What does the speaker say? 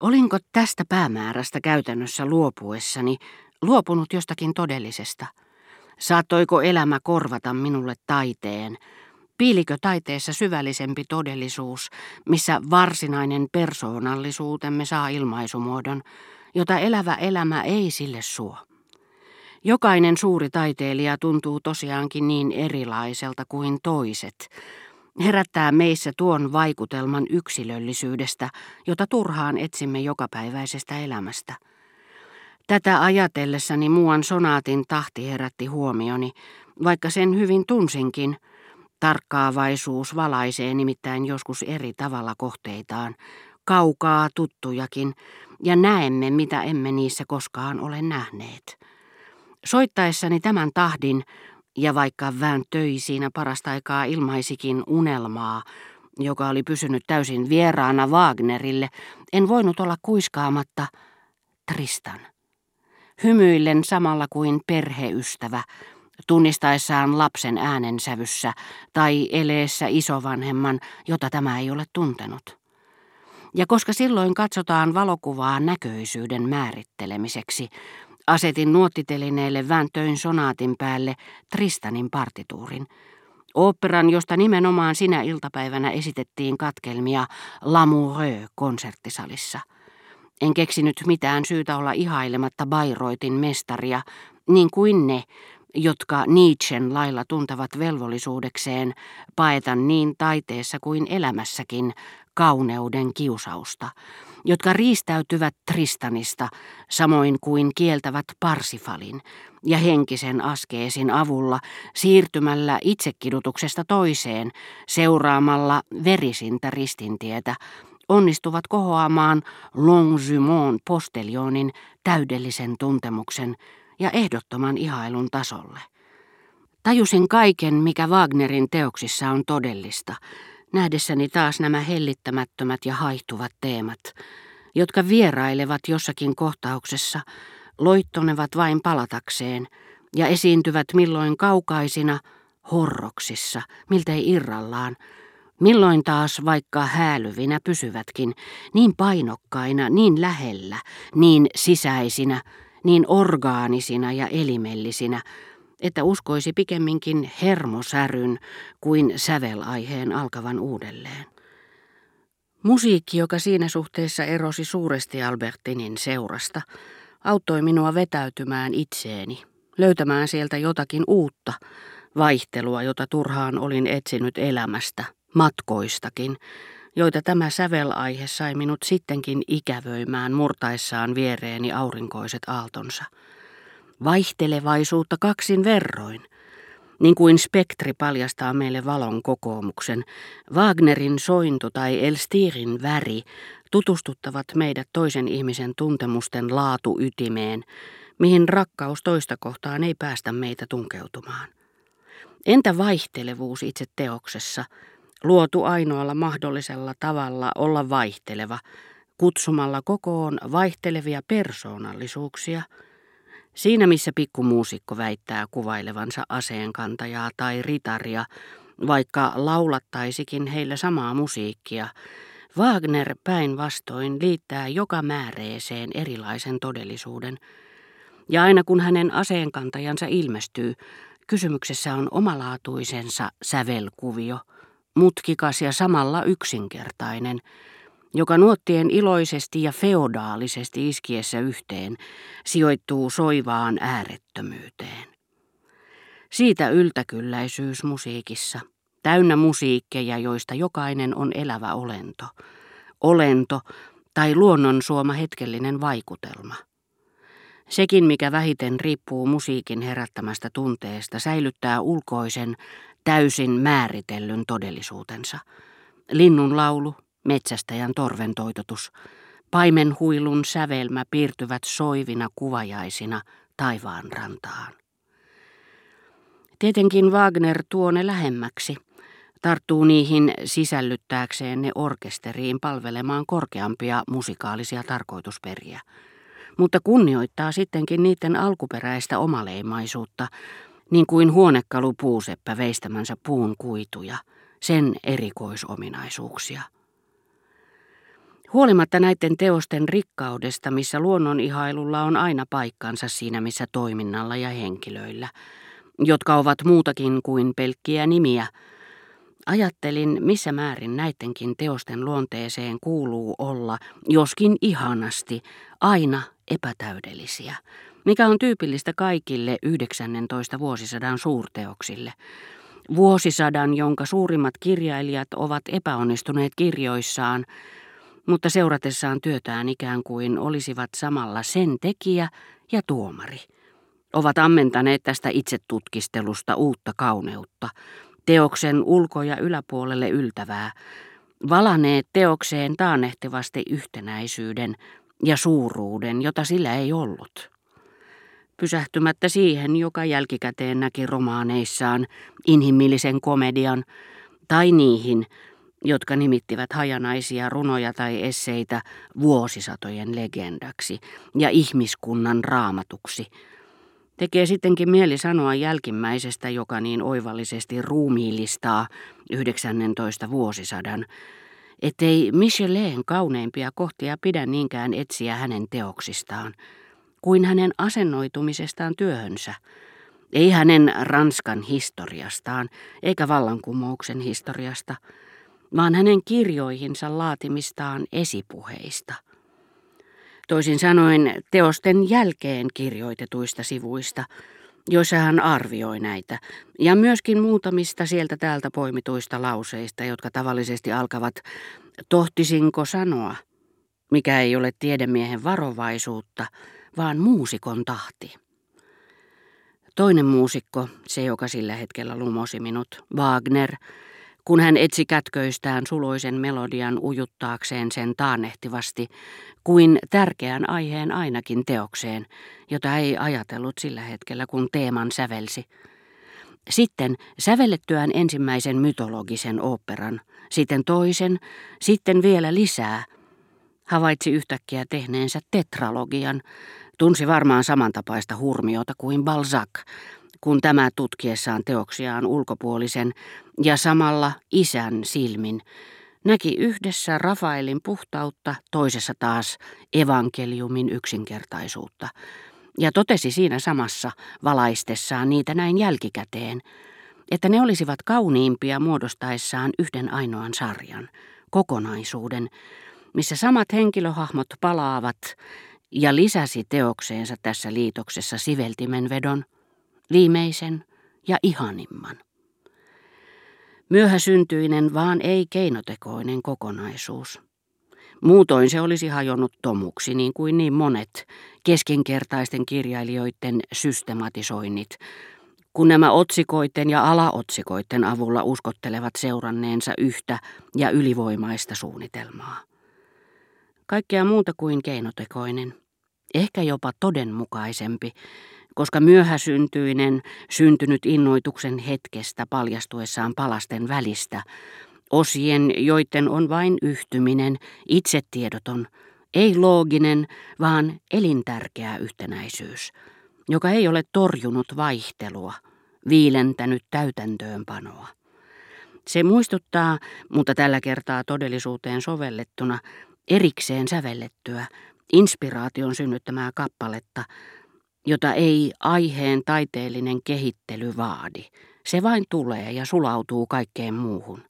Olinko tästä päämäärästä käytännössä luopuessani luopunut jostakin todellisesta? Saattoiko elämä korvata minulle taiteen? Piilikö taiteessa syvällisempi todellisuus, missä varsinainen persoonallisuutemme saa ilmaisumuodon, jota elävä elämä ei sille suo? Jokainen suuri taiteilija tuntuu tosiaankin niin erilaiselta kuin toiset, herättää meissä tuon vaikutelman yksilöllisyydestä, jota turhaan etsimme jokapäiväisestä elämästä. Tätä ajatellessani muuan sonaatin tahti herätti huomioni, vaikka sen hyvin tunsinkin. Tarkkaavaisuus valaisee nimittäin joskus eri tavalla kohteitaan, kaukaa tuttujakin, ja näemme, mitä emme niissä koskaan ole nähneet. Soittaessani tämän tahdin ja vaikka Vään töi siinä parasta aikaa ilmaisikin unelmaa, joka oli pysynyt täysin vieraana Wagnerille, en voinut olla kuiskaamatta Tristan. Hymyillen samalla kuin perheystävä, tunnistaessaan lapsen äänensävyssä tai eleessä isovanhemman, jota tämä ei ole tuntenut. Ja koska silloin katsotaan valokuvaa näköisyyden määrittelemiseksi, Asetin nuottitelineelle vääntöin sonaatin päälle Tristanin partituurin. Oopperan, josta nimenomaan sinä iltapäivänä esitettiin katkelmia Lamoureux konserttisalissa. En keksinyt mitään syytä olla ihailematta Bayreuthin mestaria, niin kuin ne, jotka Nietzschen lailla tuntevat velvollisuudekseen paeta niin taiteessa kuin elämässäkin kauneuden kiusausta, jotka riistäytyvät Tristanista, samoin kuin kieltävät Parsifalin ja henkisen askeesin avulla siirtymällä itsekidutuksesta toiseen, seuraamalla verisintä ristintietä, onnistuvat kohoamaan Longjumeon postelionin täydellisen tuntemuksen ja ehdottoman ihailun tasolle. Tajusin kaiken, mikä Wagnerin teoksissa on todellista, nähdessäni taas nämä hellittämättömät ja haihtuvat teemat, jotka vierailevat jossakin kohtauksessa, loittonevat vain palatakseen ja esiintyvät milloin kaukaisina horroksissa, miltei irrallaan, milloin taas vaikka häälyvinä pysyvätkin, niin painokkaina, niin lähellä, niin sisäisinä, niin orgaanisina ja elimellisinä, että uskoisi pikemminkin hermosäryn kuin sävelaiheen alkavan uudelleen. Musiikki, joka siinä suhteessa erosi suuresti Albertinin seurasta, auttoi minua vetäytymään itseeni, löytämään sieltä jotakin uutta, vaihtelua, jota turhaan olin etsinyt elämästä, matkoistakin, joita tämä sävelaihe sai minut sittenkin ikävöimään murtaessaan viereeni aurinkoiset aaltonsa vaihtelevaisuutta kaksin verroin. Niin kuin spektri paljastaa meille valon kokoomuksen, Wagnerin sointu tai Elstirin väri tutustuttavat meidät toisen ihmisen tuntemusten laatuytimeen, mihin rakkaus toista kohtaan ei päästä meitä tunkeutumaan. Entä vaihtelevuus itse teoksessa, luotu ainoalla mahdollisella tavalla olla vaihteleva, kutsumalla kokoon vaihtelevia persoonallisuuksia – Siinä missä pikkumuusikko väittää kuvailevansa aseenkantajaa tai ritaria, vaikka laulattaisikin heillä samaa musiikkia, Wagner päinvastoin liittää joka määreeseen erilaisen todellisuuden. Ja aina kun hänen aseenkantajansa ilmestyy, kysymyksessä on omalaatuisensa sävelkuvio, mutkikas ja samalla yksinkertainen – joka nuottien iloisesti ja feodaalisesti iskiessä yhteen sijoittuu soivaan äärettömyyteen. Siitä yltäkylläisyys musiikissa, täynnä musiikkeja, joista jokainen on elävä olento, olento tai luonnon suoma hetkellinen vaikutelma. Sekin, mikä vähiten riippuu musiikin herättämästä tunteesta, säilyttää ulkoisen, täysin määritellyn todellisuutensa. Linnun laulu, metsästäjän torventoitotus, paimenhuilun sävelmä piirtyvät soivina kuvajaisina taivaan rantaan. Tietenkin Wagner tuo ne lähemmäksi, tarttuu niihin sisällyttääkseen ne orkesteriin palvelemaan korkeampia musikaalisia tarkoitusperiä, mutta kunnioittaa sittenkin niiden alkuperäistä omaleimaisuutta, niin kuin huonekalu puuseppä veistämänsä puun kuituja, sen erikoisominaisuuksia. Huolimatta näiden teosten rikkaudesta, missä luonnonihailulla on aina paikkansa siinä missä toiminnalla ja henkilöillä, jotka ovat muutakin kuin pelkkiä nimiä, ajattelin, missä määrin näidenkin teosten luonteeseen kuuluu olla, joskin ihanasti, aina epätäydellisiä, mikä on tyypillistä kaikille 19 vuosisadan suurteoksille. Vuosisadan, jonka suurimmat kirjailijat ovat epäonnistuneet kirjoissaan, mutta seuratessaan työtään ikään kuin olisivat samalla sen tekijä ja tuomari. Ovat ammentaneet tästä itsetutkistelusta uutta kauneutta, teoksen ulko- ja yläpuolelle yltävää, valaneet teokseen taannehtivasti yhtenäisyyden ja suuruuden, jota sillä ei ollut. Pysähtymättä siihen, joka jälkikäteen näki romaaneissaan inhimillisen komedian, tai niihin, jotka nimittivät hajanaisia runoja tai esseitä vuosisatojen legendaksi ja ihmiskunnan raamatuksi. Tekee sittenkin mieli sanoa jälkimmäisestä, joka niin oivallisesti ruumiillistaa 19 vuosisadan, ettei Michelin kauneimpia kohtia pidä niinkään etsiä hänen teoksistaan, kuin hänen asennoitumisestaan työhönsä, ei hänen Ranskan historiastaan eikä vallankumouksen historiasta – vaan hänen kirjoihinsa laatimistaan esipuheista. Toisin sanoen teosten jälkeen kirjoitetuista sivuista, joissa hän arvioi näitä, ja myöskin muutamista sieltä täältä poimituista lauseista, jotka tavallisesti alkavat tohtisinko sanoa, mikä ei ole tiedemiehen varovaisuutta, vaan muusikon tahti. Toinen muusikko, se joka sillä hetkellä lumosi minut, Wagner, kun hän etsi kätköistään suloisen melodian ujuttaakseen sen taannehtivasti, kuin tärkeän aiheen ainakin teokseen, jota ei ajatellut sillä hetkellä, kun teeman sävelsi. Sitten sävellettyään ensimmäisen mytologisen oopperan, sitten toisen, sitten vielä lisää, havaitsi yhtäkkiä tehneensä tetralogian, tunsi varmaan samantapaista hurmiota kuin Balzac, kun tämä tutkiessaan teoksiaan ulkopuolisen ja samalla isän silmin näki yhdessä Rafaelin puhtautta, toisessa taas evankeliumin yksinkertaisuutta, ja totesi siinä samassa valaistessaan niitä näin jälkikäteen, että ne olisivat kauniimpia muodostaessaan yhden ainoan sarjan, kokonaisuuden, missä samat henkilöhahmot palaavat, ja lisäsi teokseensa tässä liitoksessa siveltimen vedon – viimeisen ja ihanimman. Myöhäsyntyinen, vaan ei keinotekoinen kokonaisuus. Muutoin se olisi hajonnut tomuksi, niin kuin niin monet keskinkertaisten kirjailijoiden systematisoinnit, kun nämä otsikoiden ja alaotsikoiden avulla uskottelevat seuranneensa yhtä ja ylivoimaista suunnitelmaa. Kaikkea muuta kuin keinotekoinen, ehkä jopa todenmukaisempi, koska myöhäsyntyinen, syntynyt innoituksen hetkestä paljastuessaan palasten välistä, osien, joiden on vain yhtyminen, itsetiedoton, ei looginen, vaan elintärkeä yhtenäisyys, joka ei ole torjunut vaihtelua, viilentänyt täytäntöönpanoa. Se muistuttaa, mutta tällä kertaa todellisuuteen sovellettuna, erikseen sävellettyä, inspiraation synnyttämää kappaletta, jota ei aiheen taiteellinen kehittely vaadi. Se vain tulee ja sulautuu kaikkeen muuhun.